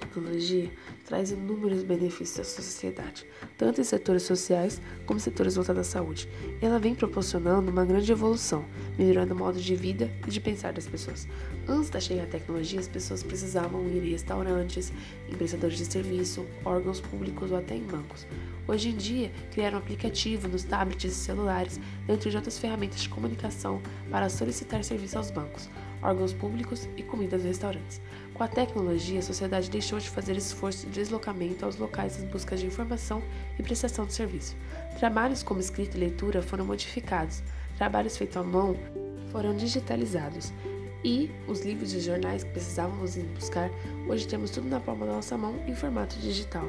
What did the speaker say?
tecnologia traz inúmeros benefícios à sociedade, tanto em setores sociais como em setores voltados à saúde. Ela vem proporcionando uma grande evolução, melhorando o modo de vida e de pensar das pessoas. Antes da chegada da tecnologia, as pessoas precisavam ir em restaurantes, em prestadores de serviço, órgãos públicos ou até em bancos. Hoje em dia, criaram um aplicativo nos tablets e celulares, dentre outras ferramentas de comunicação, para solicitar serviço aos bancos órgãos públicos e comidas nos restaurantes. Com a tecnologia, a sociedade deixou de fazer esforço de deslocamento aos locais em busca de informação e prestação de serviço. Trabalhos como escrita e leitura foram modificados, trabalhos feitos à mão foram digitalizados. E os livros e jornais que precisávamos ir buscar, hoje temos tudo na palma da nossa mão em formato digital.